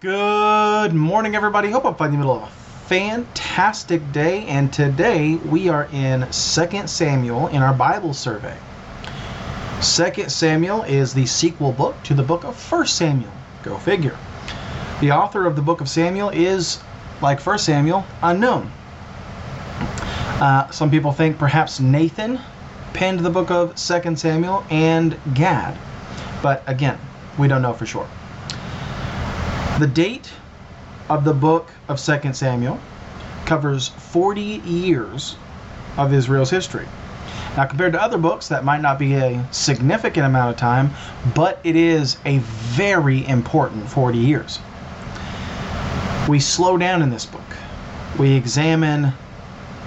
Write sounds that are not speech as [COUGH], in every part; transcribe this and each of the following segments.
Good morning, everybody. Hope I'm finding the middle of a fantastic day. And today we are in 2 Samuel in our Bible survey. 2 Samuel is the sequel book to the book of 1 Samuel. Go figure. The author of the book of Samuel is, like 1 Samuel, unknown. Uh, some people think perhaps Nathan penned the book of 2 Samuel and Gad. But again, we don't know for sure. The date of the book of 2 Samuel covers 40 years of Israel's history. Now, compared to other books, that might not be a significant amount of time, but it is a very important 40 years. We slow down in this book. We examine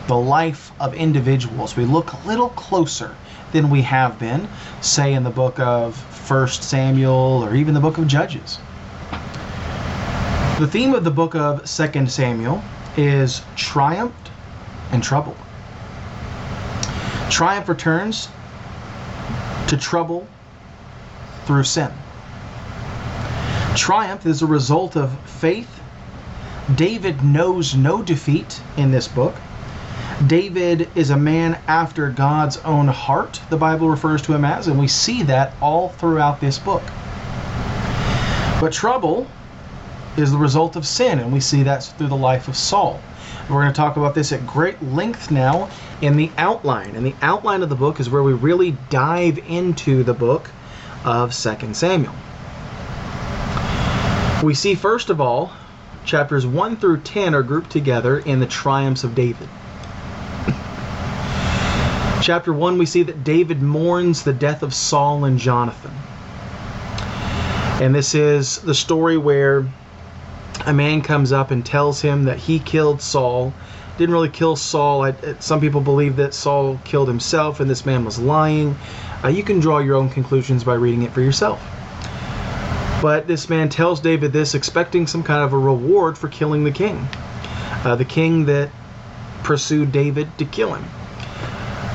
the life of individuals. We look a little closer than we have been, say, in the book of 1 Samuel or even the book of Judges. The theme of the book of 2 Samuel is triumph and trouble. Triumph returns to trouble through sin. Triumph is a result of faith. David knows no defeat in this book. David is a man after God's own heart, the Bible refers to him as, and we see that all throughout this book. But trouble is the result of sin, and we see that through the life of Saul. We're going to talk about this at great length now in the outline. And the outline of the book is where we really dive into the book of 2 Samuel. We see, first of all, chapters 1 through 10 are grouped together in the triumphs of David. [LAUGHS] Chapter 1, we see that David mourns the death of Saul and Jonathan. And this is the story where a man comes up and tells him that he killed Saul. Didn't really kill Saul. I, some people believe that Saul killed himself and this man was lying. Uh, you can draw your own conclusions by reading it for yourself. But this man tells David this, expecting some kind of a reward for killing the king. Uh, the king that pursued David to kill him.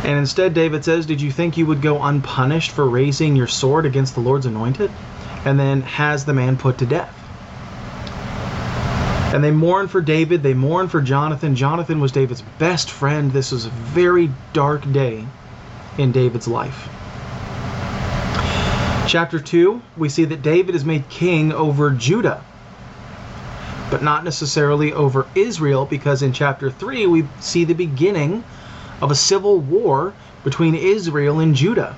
And instead, David says, Did you think you would go unpunished for raising your sword against the Lord's anointed? And then has the man put to death. And they mourn for David, they mourn for Jonathan. Jonathan was David's best friend. This was a very dark day in David's life. Chapter 2, we see that David is made king over Judah, but not necessarily over Israel, because in chapter 3 we see the beginning of a civil war between Israel and Judah.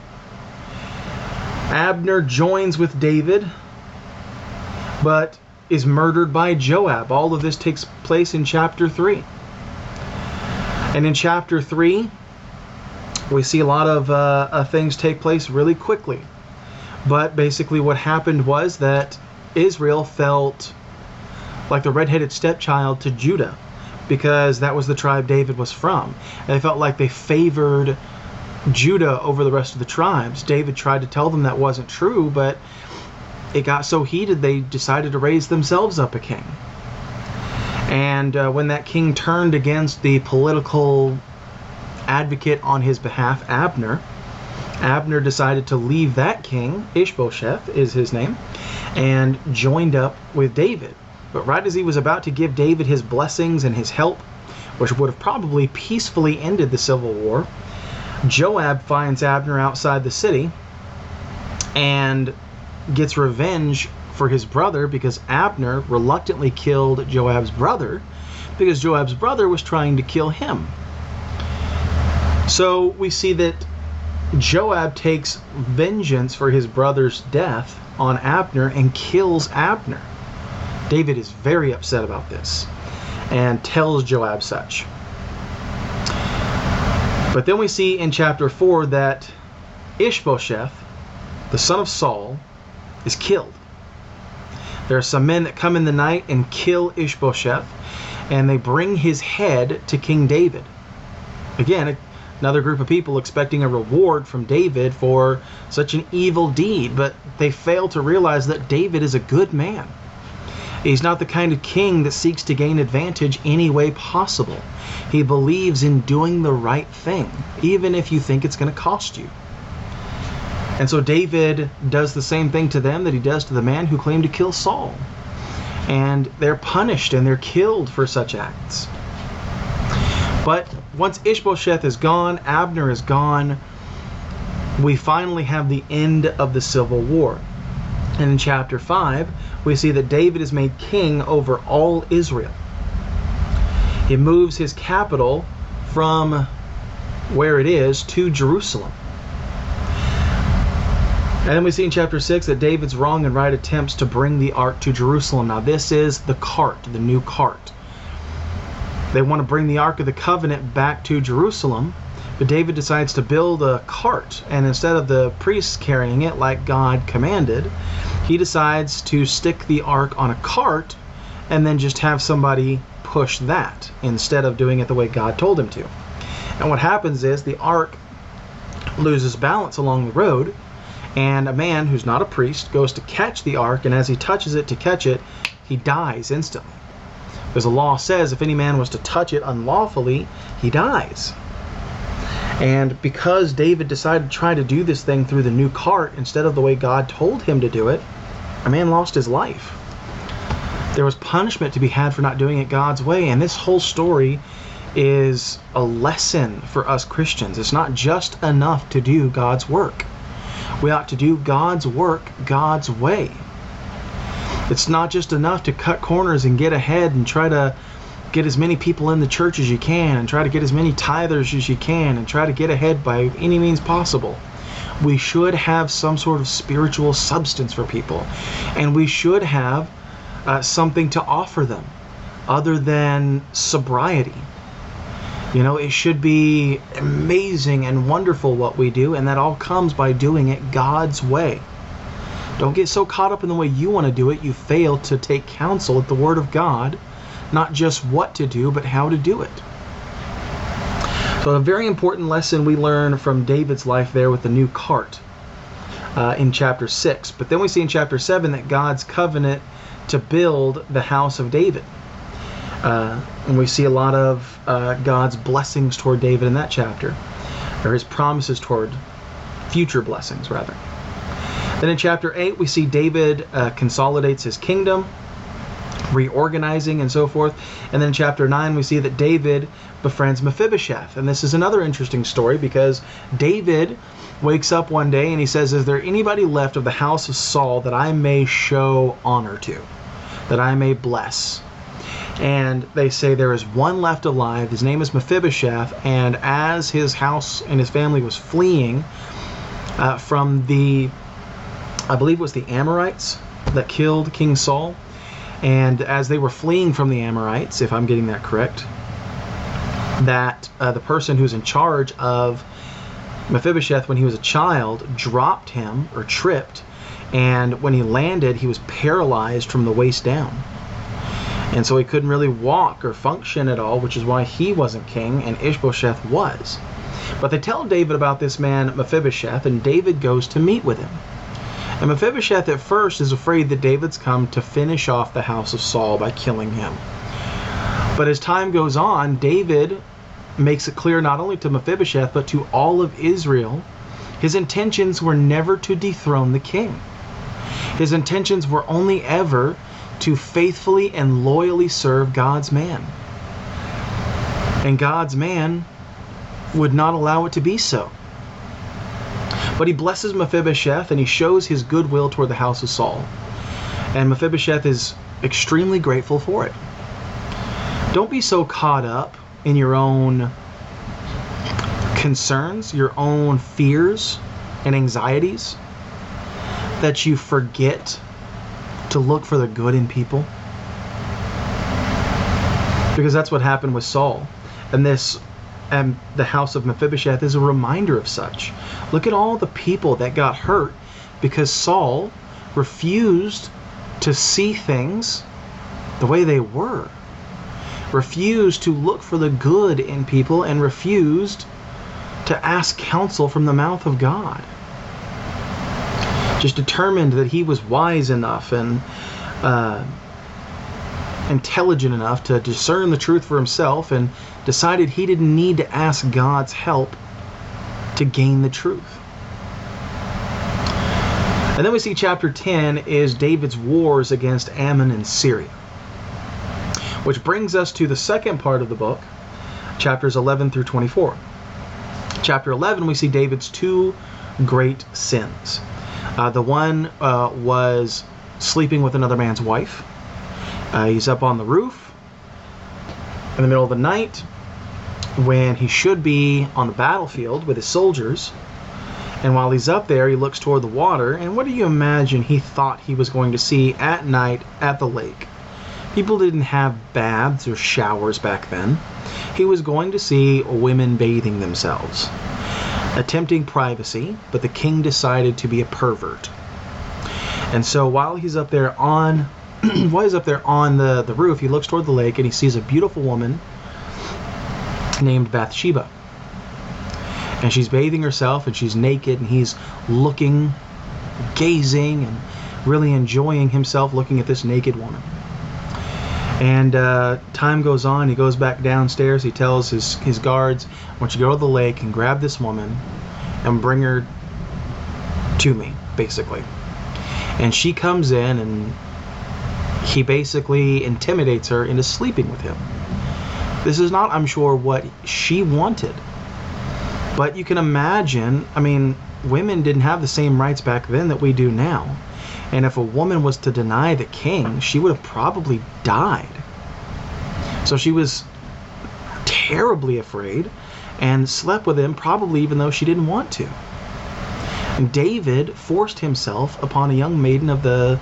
Abner joins with David, but is murdered by Joab. All of this takes place in chapter 3. And in chapter 3, we see a lot of uh, uh, things take place really quickly. But basically, what happened was that Israel felt like the redheaded stepchild to Judah because that was the tribe David was from. And they felt like they favored Judah over the rest of the tribes. David tried to tell them that wasn't true, but it got so heated they decided to raise themselves up a king. And uh, when that king turned against the political advocate on his behalf, Abner, Abner decided to leave that king, Ishbosheth is his name, and joined up with David. But right as he was about to give David his blessings and his help, which would have probably peacefully ended the civil war, Joab finds Abner outside the city and gets revenge for his brother because Abner reluctantly killed Joab's brother because Joab's brother was trying to kill him. So we see that Joab takes vengeance for his brother's death on Abner and kills Abner. David is very upset about this and tells Joab such. But then we see in chapter 4 that Ishbosheth, the son of Saul, is killed. There are some men that come in the night and kill Ishbosheth, and they bring his head to King David. Again, another group of people expecting a reward from David for such an evil deed, but they fail to realize that David is a good man. He's not the kind of king that seeks to gain advantage any way possible. He believes in doing the right thing, even if you think it's going to cost you. And so David does the same thing to them that he does to the man who claimed to kill Saul. and they're punished and they're killed for such acts. But once Ishbosheth is gone, Abner is gone, we finally have the end of the civil war. And in chapter 5, we see that David is made king over all Israel. He moves his capital from where it is to Jerusalem. And then we see in chapter 6 that David's wrong and right attempts to bring the ark to Jerusalem. Now, this is the cart, the new cart. They want to bring the Ark of the Covenant back to Jerusalem, but David decides to build a cart, and instead of the priests carrying it like God commanded, he decides to stick the Ark on a cart and then just have somebody push that instead of doing it the way God told him to. And what happens is the Ark loses balance along the road and a man who's not a priest goes to catch the ark, and as he touches it to catch it, he dies instantly. Because the law says if any man was to touch it unlawfully, he dies. And because David decided to try to do this thing through the new cart instead of the way God told him to do it, a man lost his life. There was punishment to be had for not doing it God's way, and this whole story is a lesson for us Christians. It's not just enough to do God's work. We ought to do God's work God's way. It's not just enough to cut corners and get ahead and try to get as many people in the church as you can and try to get as many tithers as you can and try to get ahead by any means possible. We should have some sort of spiritual substance for people, and we should have uh, something to offer them other than sobriety. You know, it should be amazing and wonderful what we do, and that all comes by doing it God's way. Don't get so caught up in the way you want to do it, you fail to take counsel at the Word of God, not just what to do, but how to do it. So, a very important lesson we learn from David's life there with the new cart uh, in chapter 6. But then we see in chapter 7 that God's covenant to build the house of David. Uh, and we see a lot of uh, God's blessings toward David in that chapter, or his promises toward future blessings, rather. Then in chapter 8, we see David uh, consolidates his kingdom, reorganizing and so forth. And then in chapter 9, we see that David befriends Mephibosheth. And this is another interesting story because David wakes up one day and he says, Is there anybody left of the house of Saul that I may show honor to, that I may bless? And they say there is one left alive. His name is Mephibosheth, and as his house and his family was fleeing uh, from the, I believe it was the Amorites that killed King Saul, and as they were fleeing from the Amorites, if I'm getting that correct, that uh, the person who's in charge of Mephibosheth when he was a child dropped him or tripped, and when he landed, he was paralyzed from the waist down. And so he couldn't really walk or function at all, which is why he wasn't king and Ishbosheth was. But they tell David about this man Mephibosheth, and David goes to meet with him. And Mephibosheth at first is afraid that David's come to finish off the house of Saul by killing him. But as time goes on, David makes it clear not only to Mephibosheth, but to all of Israel, his intentions were never to dethrone the king. His intentions were only ever to faithfully and loyally serve God's man. And God's man would not allow it to be so. But he blesses Mephibosheth and he shows his goodwill toward the house of Saul. And Mephibosheth is extremely grateful for it. Don't be so caught up in your own concerns, your own fears and anxieties that you forget to look for the good in people? Because that's what happened with Saul. And this and the house of Mephibosheth is a reminder of such. Look at all the people that got hurt because Saul refused to see things the way they were. Refused to look for the good in people and refused to ask counsel from the mouth of God just determined that he was wise enough and uh, intelligent enough to discern the truth for himself and decided he didn't need to ask God's help to gain the truth. And then we see chapter 10 is David's wars against Ammon and Syria. Which brings us to the second part of the book, chapters 11 through 24. Chapter 11, we see David's two great sins. Uh, the one uh, was sleeping with another man's wife. Uh, he's up on the roof in the middle of the night when he should be on the battlefield with his soldiers. And while he's up there, he looks toward the water. And what do you imagine he thought he was going to see at night at the lake? People didn't have baths or showers back then. He was going to see women bathing themselves, attempting privacy, but the king decided to be a pervert. And so while he's up there on [CLEARS THROAT] while he's up there on the, the roof, he looks toward the lake and he sees a beautiful woman named Bathsheba. And she's bathing herself and she's naked and he's looking, gazing, and really enjoying himself looking at this naked woman. And uh, time goes on. He goes back downstairs. He tells his, his guards, I want you to go to the lake and grab this woman and bring her to me, basically. And she comes in and he basically intimidates her into sleeping with him. This is not, I'm sure, what she wanted. But you can imagine, I mean, women didn't have the same rights back then that we do now. And if a woman was to deny the king, she would have probably died. So she was terribly afraid and slept with him, probably even though she didn't want to. And David forced himself upon a young maiden of the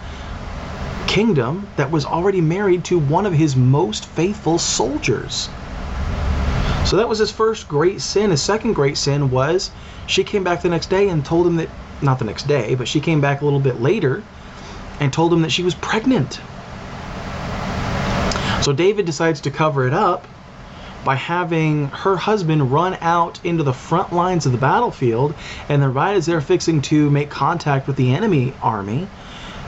kingdom that was already married to one of his most faithful soldiers. So that was his first great sin. His second great sin was she came back the next day and told him that, not the next day, but she came back a little bit later and told him that she was pregnant. So David decides to cover it up by having her husband run out into the front lines of the battlefield, and then right as they're fixing to make contact with the enemy army,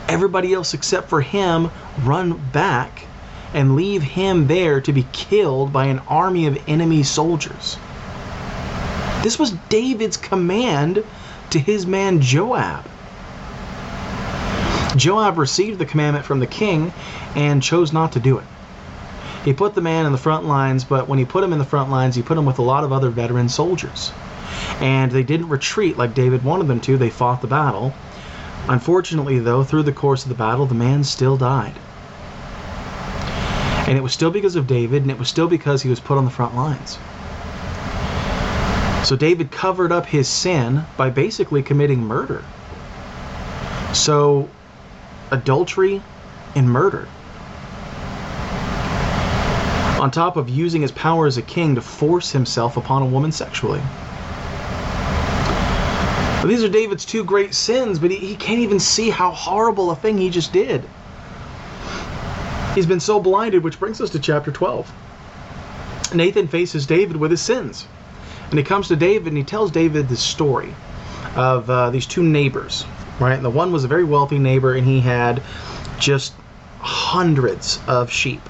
everybody else except for him run back and leave him there to be killed by an army of enemy soldiers. This was David's command to his man Joab. Joab received the commandment from the king and chose not to do it. He put the man in the front lines, but when he put him in the front lines, he put him with a lot of other veteran soldiers. And they didn't retreat like David wanted them to, they fought the battle. Unfortunately, though, through the course of the battle, the man still died. And it was still because of David, and it was still because he was put on the front lines. So David covered up his sin by basically committing murder. So, adultery and murder. On top of using his power as a king to force himself upon a woman sexually. But these are David's two great sins, but he, he can't even see how horrible a thing he just did. He's been so blinded, which brings us to chapter 12. Nathan faces David with his sins. And he comes to David and he tells David this story of uh, these two neighbors, right? And the one was a very wealthy neighbor and he had just hundreds of sheep.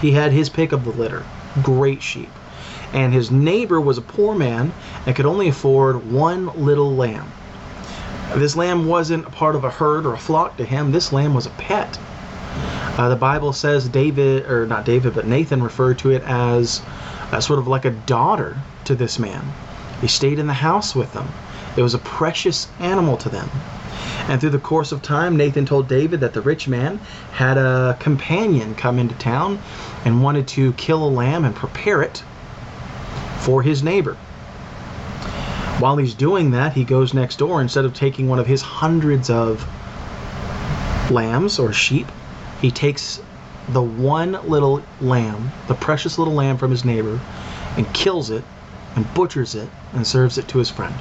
He had his pick of the litter, great sheep and his neighbor was a poor man and could only afford one little lamb. This lamb wasn't a part of a herd or a flock to him, this lamb was a pet. Uh, the Bible says David, or not David, but Nathan referred to it as uh, sort of like a daughter to this man. He stayed in the house with them. It was a precious animal to them. And through the course of time, Nathan told David that the rich man had a companion come into town and wanted to kill a lamb and prepare it for his neighbor. While he's doing that, he goes next door. Instead of taking one of his hundreds of lambs or sheep, he takes the one little lamb, the precious little lamb from his neighbor, and kills it and butchers it and serves it to his friend.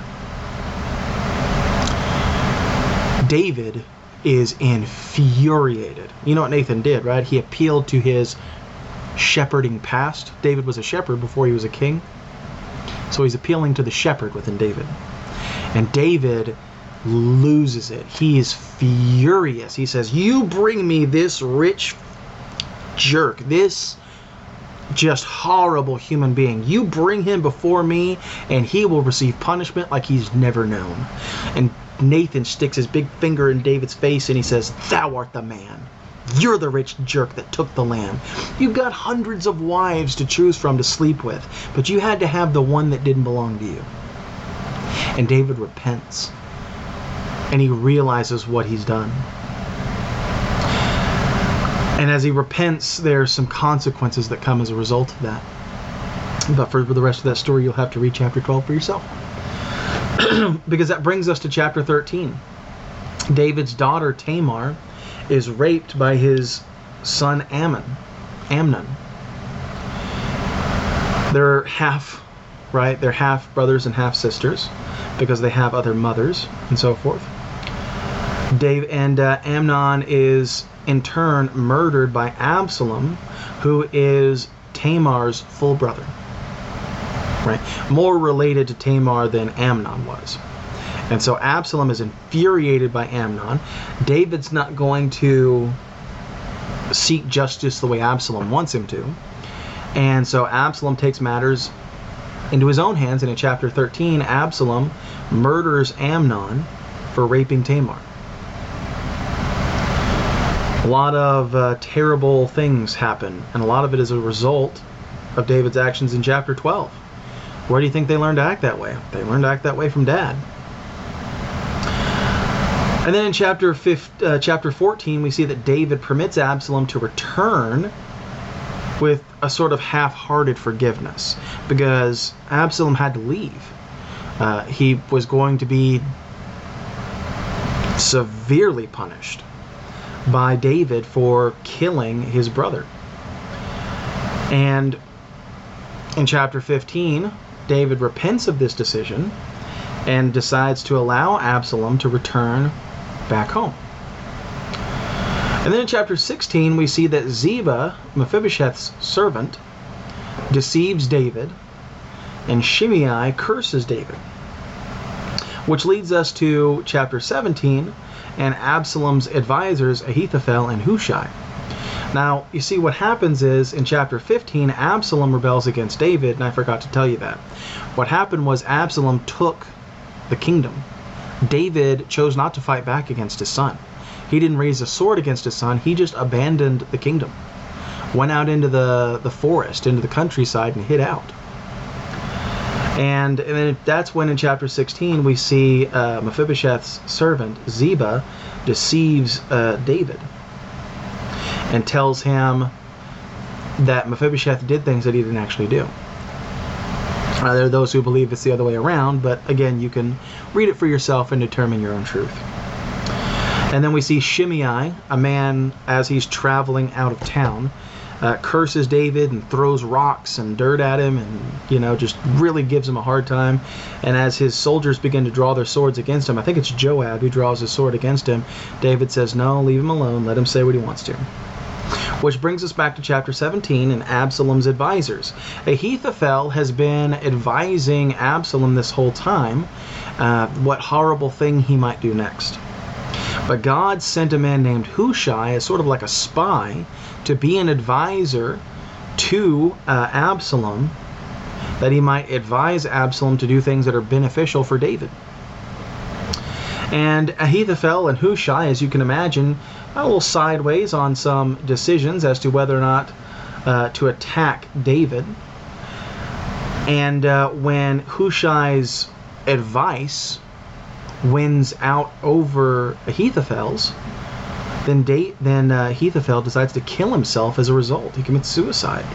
David is infuriated. You know what Nathan did, right? He appealed to his shepherding past. David was a shepherd before he was a king. So he's appealing to the shepherd within David. And David loses it. He is furious. He says, You bring me this rich jerk, this just horrible human being. You bring him before me, and he will receive punishment like he's never known. And Nathan sticks his big finger in David's face and he says, Thou art the man. You're the rich jerk that took the lamb. You've got hundreds of wives to choose from to sleep with, but you had to have the one that didn't belong to you. And David repents and he realizes what he's done. And as he repents, there's some consequences that come as a result of that. But for the rest of that story, you'll have to read chapter 12 for yourself. [CLEARS THROAT] because that brings us to chapter 13. David's daughter Tamar is raped by his son Ammon, Amnon. They're half, right? They're half brothers and half sisters because they have other mothers and so forth. Dave and uh, Amnon is in turn murdered by Absalom, who is Tamar's full brother. Right? More related to Tamar than Amnon was. And so Absalom is infuriated by Amnon. David's not going to seek justice the way Absalom wants him to. And so Absalom takes matters into his own hands, and in chapter 13, Absalom murders Amnon for raping Tamar. A lot of uh, terrible things happen, and a lot of it is a result of David's actions in chapter 12. Where do you think they learned to act that way? They learned to act that way from dad. And then in chapter 15, uh, chapter 14, we see that David permits Absalom to return with a sort of half-hearted forgiveness because Absalom had to leave. Uh, he was going to be severely punished by David for killing his brother. And in chapter 15, David repents of this decision and decides to allow Absalom to return back home. And then in chapter 16, we see that Ziba, Mephibosheth's servant, deceives David, and Shimei curses David. Which leads us to chapter 17 and Absalom's advisors, Ahithophel and Hushai. Now, you see, what happens is in chapter 15, Absalom rebels against David, and I forgot to tell you that. What happened was Absalom took the kingdom David chose not to fight back against his son. He didn't raise a sword against his son, he just abandoned the kingdom. Went out into the, the forest, into the countryside, and hid out. And, and that's when in chapter 16 we see uh, Mephibosheth's servant, Ziba, deceives uh, David and tells him that Mephibosheth did things that he didn't actually do. Uh, there are those who believe it's the other way around, but again, you can read it for yourself and determine your own truth. And then we see Shimei, a man as he's traveling out of town, uh, curses David and throws rocks and dirt at him and, you know, just really gives him a hard time. And as his soldiers begin to draw their swords against him, I think it's Joab who draws his sword against him, David says, No, leave him alone, let him say what he wants to. Which brings us back to chapter 17 and Absalom's advisors. Ahithophel has been advising Absalom this whole time uh, what horrible thing he might do next. But God sent a man named Hushai as sort of like a spy to be an advisor to uh, Absalom that he might advise Absalom to do things that are beneficial for David. And Ahithophel and Hushai, as you can imagine, are a little sideways on some decisions as to whether or not uh, to attack David. And uh, when Hushai's advice wins out over Ahithophel's, then, da- then uh, Ahithophel decides to kill himself as a result. He commits suicide.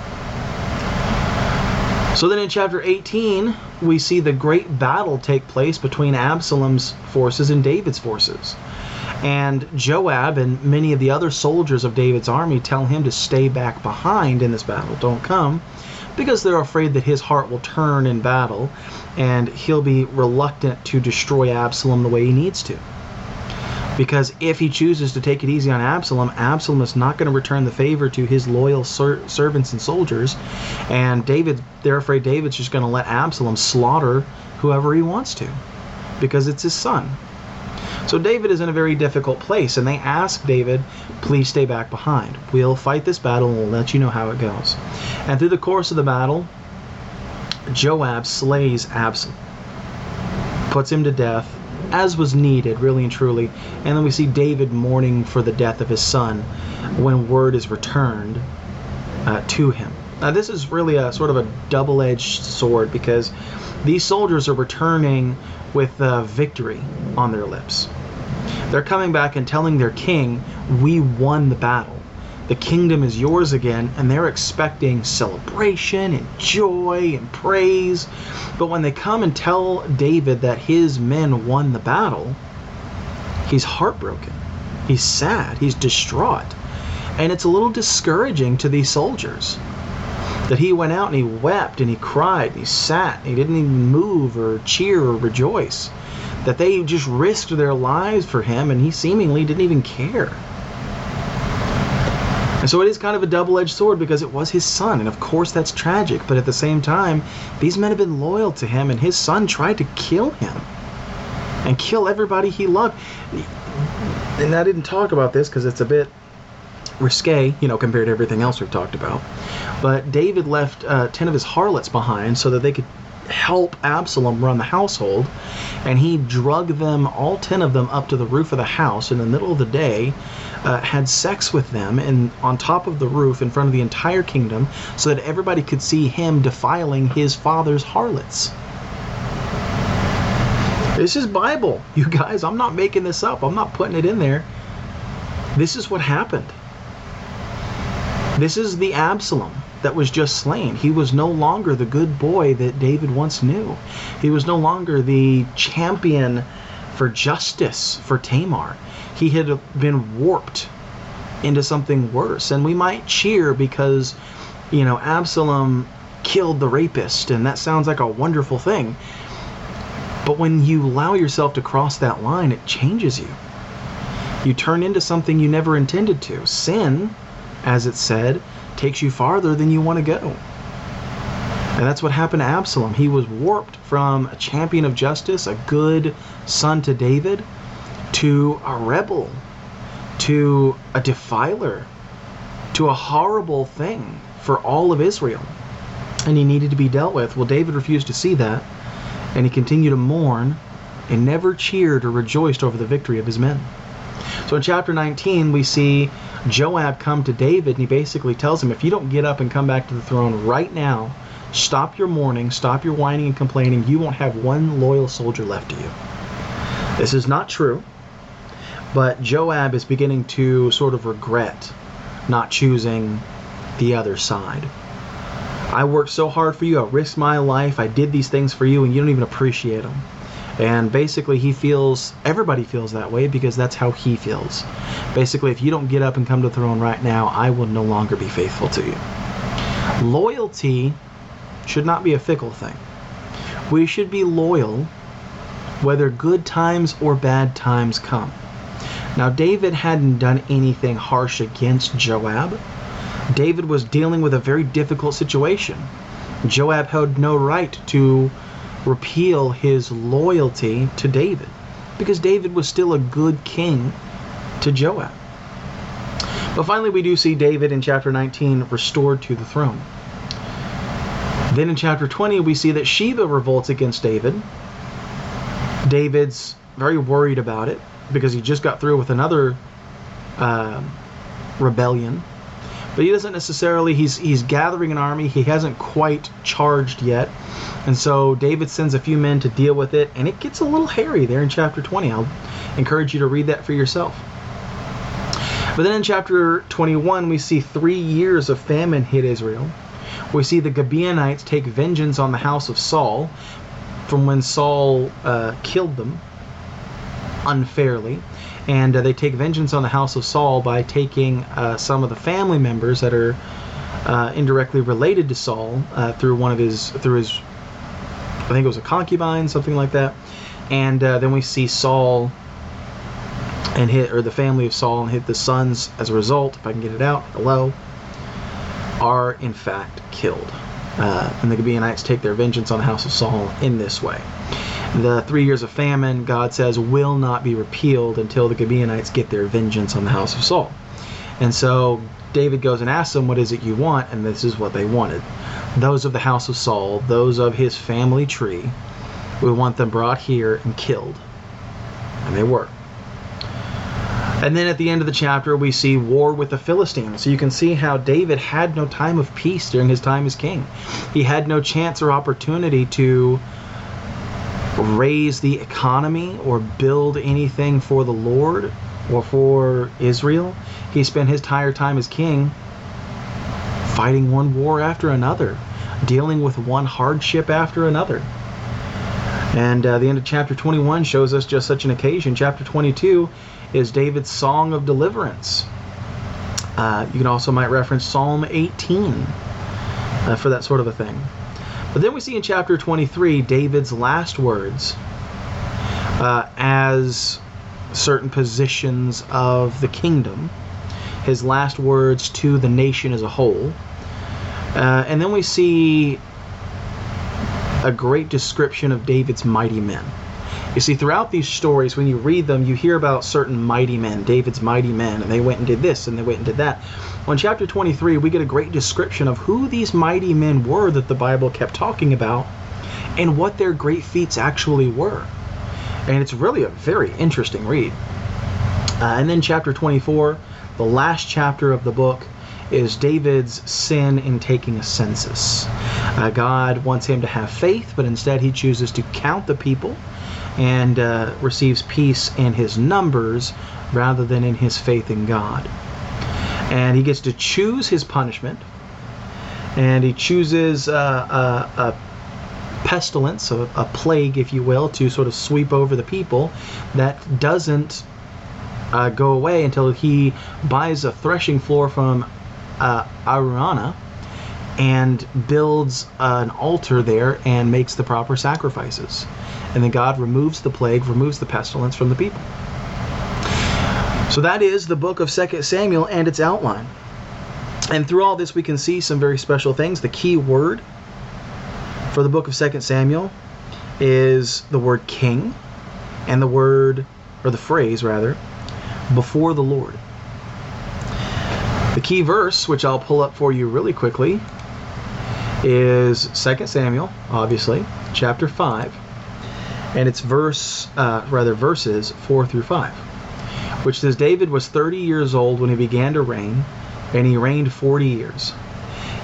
So then in chapter 18, we see the great battle take place between Absalom's forces and David's forces. And Joab and many of the other soldiers of David's army tell him to stay back behind in this battle. Don't come because they're afraid that his heart will turn in battle and he'll be reluctant to destroy Absalom the way he needs to. Because if he chooses to take it easy on Absalom, Absalom is not going to return the favor to his loyal ser- servants and soldiers. And David, they're afraid David's just going to let Absalom slaughter whoever he wants to because it's his son. So David is in a very difficult place, and they ask David, please stay back behind. We'll fight this battle and we'll let you know how it goes. And through the course of the battle, Joab slays Absalom, puts him to death, as was needed, really and truly. And then we see David mourning for the death of his son when word is returned uh, to him. Now, this is really a sort of a double edged sword because these soldiers are returning with uh, victory on their lips. They're coming back and telling their king, We won the battle. The kingdom is yours again, and they're expecting celebration and joy and praise. But when they come and tell David that his men won the battle, he's heartbroken. He's sad. He's distraught. And it's a little discouraging to these soldiers that he went out and he wept and he cried and he sat and he didn't even move or cheer or rejoice. That they just risked their lives for him and he seemingly didn't even care. And so it is kind of a double edged sword because it was his son. And of course, that's tragic. But at the same time, these men have been loyal to him, and his son tried to kill him and kill everybody he loved. And I didn't talk about this because it's a bit risque, you know, compared to everything else we've talked about. But David left uh, 10 of his harlots behind so that they could help Absalom run the household. And he drug them, all 10 of them, up to the roof of the house in the middle of the day uh, had sex with them and on top of the roof in front of the entire kingdom so that everybody could see him defiling his father's harlots. This is Bible, [LAUGHS] you guys. I'm not making this up. I'm not putting it in there. This is what happened. This is the Absalom that was just slain. He was no longer the good boy that David once knew. He was no longer the champion for justice for Tamar he had been warped into something worse. And we might cheer because, you know, Absalom killed the rapist, and that sounds like a wonderful thing. But when you allow yourself to cross that line, it changes you. You turn into something you never intended to. Sin, as it said, takes you farther than you want to go. And that's what happened to Absalom. He was warped from a champion of justice, a good son to David, to a rebel, to a defiler, to a horrible thing for all of Israel. And he needed to be dealt with. Well, David refused to see that, and he continued to mourn and never cheered or rejoiced over the victory of his men. So in chapter 19, we see Joab come to David, and he basically tells him, If you don't get up and come back to the throne right now, stop your mourning, stop your whining and complaining, you won't have one loyal soldier left to you. This is not true. But Joab is beginning to sort of regret not choosing the other side. I worked so hard for you, I risked my life, I did these things for you, and you don't even appreciate them. And basically, he feels, everybody feels that way because that's how he feels. Basically, if you don't get up and come to the throne right now, I will no longer be faithful to you. Loyalty should not be a fickle thing. We should be loyal whether good times or bad times come. Now, David hadn't done anything harsh against Joab. David was dealing with a very difficult situation. Joab had no right to repeal his loyalty to David because David was still a good king to Joab. But finally, we do see David in chapter 19 restored to the throne. Then in chapter 20, we see that Sheba revolts against David. David's very worried about it because he just got through with another uh, rebellion. But he doesn't necessarily. He's he's gathering an army. He hasn't quite charged yet, and so David sends a few men to deal with it, and it gets a little hairy there in chapter 20. I'll encourage you to read that for yourself. But then in chapter 21, we see three years of famine hit Israel. We see the Gibeonites take vengeance on the house of Saul from when Saul uh, killed them unfairly. And uh, they take vengeance on the house of Saul by taking uh, some of the family members that are uh, indirectly related to Saul uh, through one of his through his I think it was a concubine, something like that. And uh, then we see Saul and hit or the family of Saul and hit the sons as a result. If I can get it out, hello, are in fact killed. Uh, and the Gibeonites take their vengeance on the house of Saul in this way. The three years of famine, God says, will not be repealed until the Gibeonites get their vengeance on the house of Saul. And so David goes and asks them, What is it you want? And this is what they wanted. Those of the house of Saul, those of his family tree, we want them brought here and killed. And they were. And then at the end of the chapter, we see war with the Philistines. So you can see how David had no time of peace during his time as king. He had no chance or opportunity to raise the economy or build anything for the Lord or for Israel. He spent his entire time as king fighting one war after another, dealing with one hardship after another. And uh, the end of chapter 21 shows us just such an occasion. Chapter 22 is David's song of deliverance. Uh, you can also might reference Psalm 18 uh, for that sort of a thing. But then we see in chapter 23 David's last words uh, as certain positions of the kingdom, his last words to the nation as a whole. Uh, and then we see a great description of David's mighty men. You see, throughout these stories, when you read them, you hear about certain mighty men, David's mighty men, and they went and did this and they went and did that. Well, in chapter 23, we get a great description of who these mighty men were that the Bible kept talking about and what their great feats actually were. And it's really a very interesting read. Uh, and then chapter 24, the last chapter of the book, is David's sin in taking a census. Uh, God wants him to have faith, but instead he chooses to count the people and uh, receives peace in his numbers rather than in his faith in God. And he gets to choose his punishment, and he chooses uh, a, a, pestilence, a, a, plague, if you will, to sort of sweep over the people that doesn't uh, go away until he buys a threshing floor from uh, Araunah and builds an altar there and makes the proper sacrifices. And then God removes the plague, removes the pestilence from the people. So that is the book of 2 Samuel and its outline. And through all this, we can see some very special things. The key word for the book of 2 Samuel is the word king and the word, or the phrase rather, before the Lord. The key verse, which I'll pull up for you really quickly, is 2 Samuel, obviously, chapter 5, and it's verse, uh, rather verses 4 through 5, which says David was 30 years old when he began to reign, and he reigned 40 years.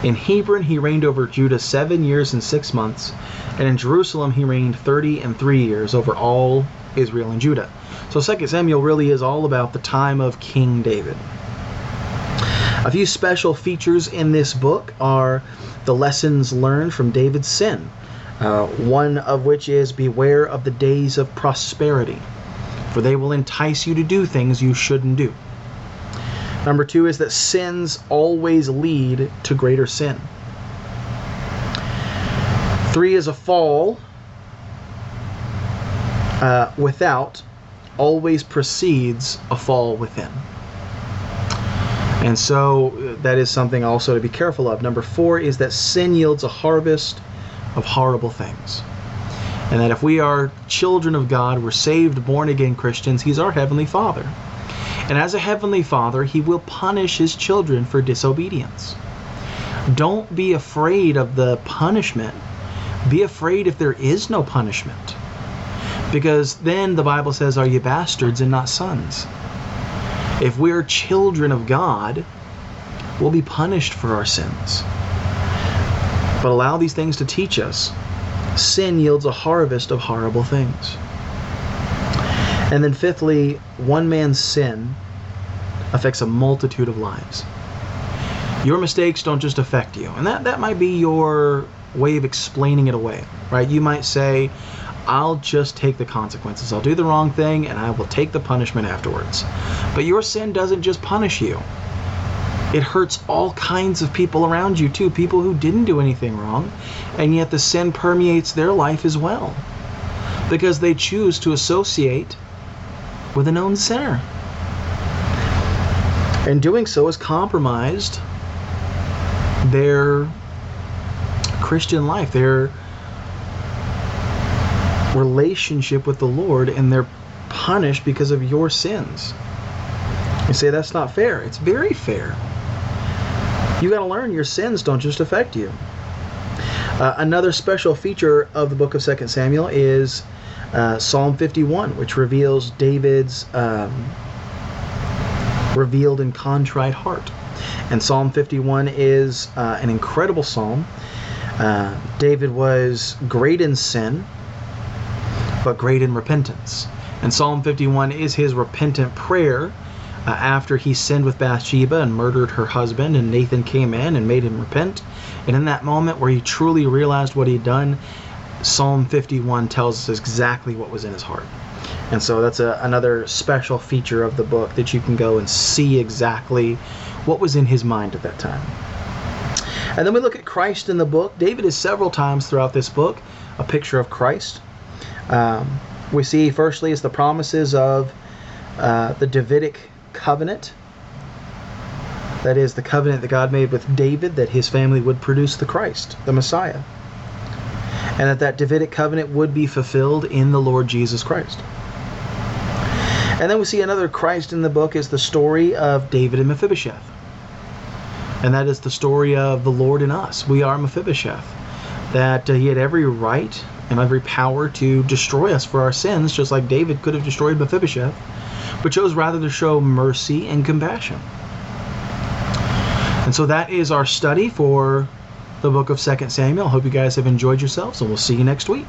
In Hebron he reigned over Judah seven years and six months, and in Jerusalem he reigned 30 and three years over all Israel and Judah. So 2 Samuel really is all about the time of King David. A few special features in this book are the lessons learned from David's sin, uh, one of which is beware of the days of prosperity, for they will entice you to do things you shouldn't do. Number two is that sins always lead to greater sin. Three is a fall uh, without always precedes a fall within. And so uh, that is something also to be careful of. Number four is that sin yields a harvest of horrible things. And that if we are children of God, we're saved, born again Christians, He's our Heavenly Father. And as a Heavenly Father, He will punish His children for disobedience. Don't be afraid of the punishment. Be afraid if there is no punishment. Because then the Bible says, Are you bastards and not sons? If we're children of God, we'll be punished for our sins. But allow these things to teach us. Sin yields a harvest of horrible things. And then, fifthly, one man's sin affects a multitude of lives. Your mistakes don't just affect you. And that, that might be your way of explaining it away, right? You might say, I'll just take the consequences. I'll do the wrong thing and I will take the punishment afterwards. But your sin doesn't just punish you, it hurts all kinds of people around you too, people who didn't do anything wrong, and yet the sin permeates their life as well because they choose to associate with a known sinner. And doing so has compromised their Christian life, their relationship with the Lord and they're punished because of your sins. You say that's not fair. It's very fair. You got to learn your sins don't just affect you. Uh, another special feature of the book of 2 Samuel is uh, Psalm 51, which reveals David's um, revealed and contrite heart. And Psalm 51 is uh, an incredible psalm. Uh, David was great in sin, but great in repentance. And Psalm 51 is his repentant prayer uh, after he sinned with Bathsheba and murdered her husband, and Nathan came in and made him repent. And in that moment where he truly realized what he'd done, Psalm 51 tells us exactly what was in his heart. And so that's a, another special feature of the book that you can go and see exactly what was in his mind at that time. And then we look at Christ in the book. David is several times throughout this book a picture of Christ. Um, we see, firstly, is the promises of uh, the Davidic covenant. That is, the covenant that God made with David that his family would produce the Christ, the Messiah. And that that Davidic covenant would be fulfilled in the Lord Jesus Christ. And then we see another Christ in the book is the story of David and Mephibosheth. And that is the story of the Lord in us. We are Mephibosheth. That uh, he had every right and every power to destroy us for our sins, just like David could have destroyed Mephibosheth, but chose rather to show mercy and compassion. And so that is our study for the book of 2 Samuel. Hope you guys have enjoyed yourselves, and we'll see you next week.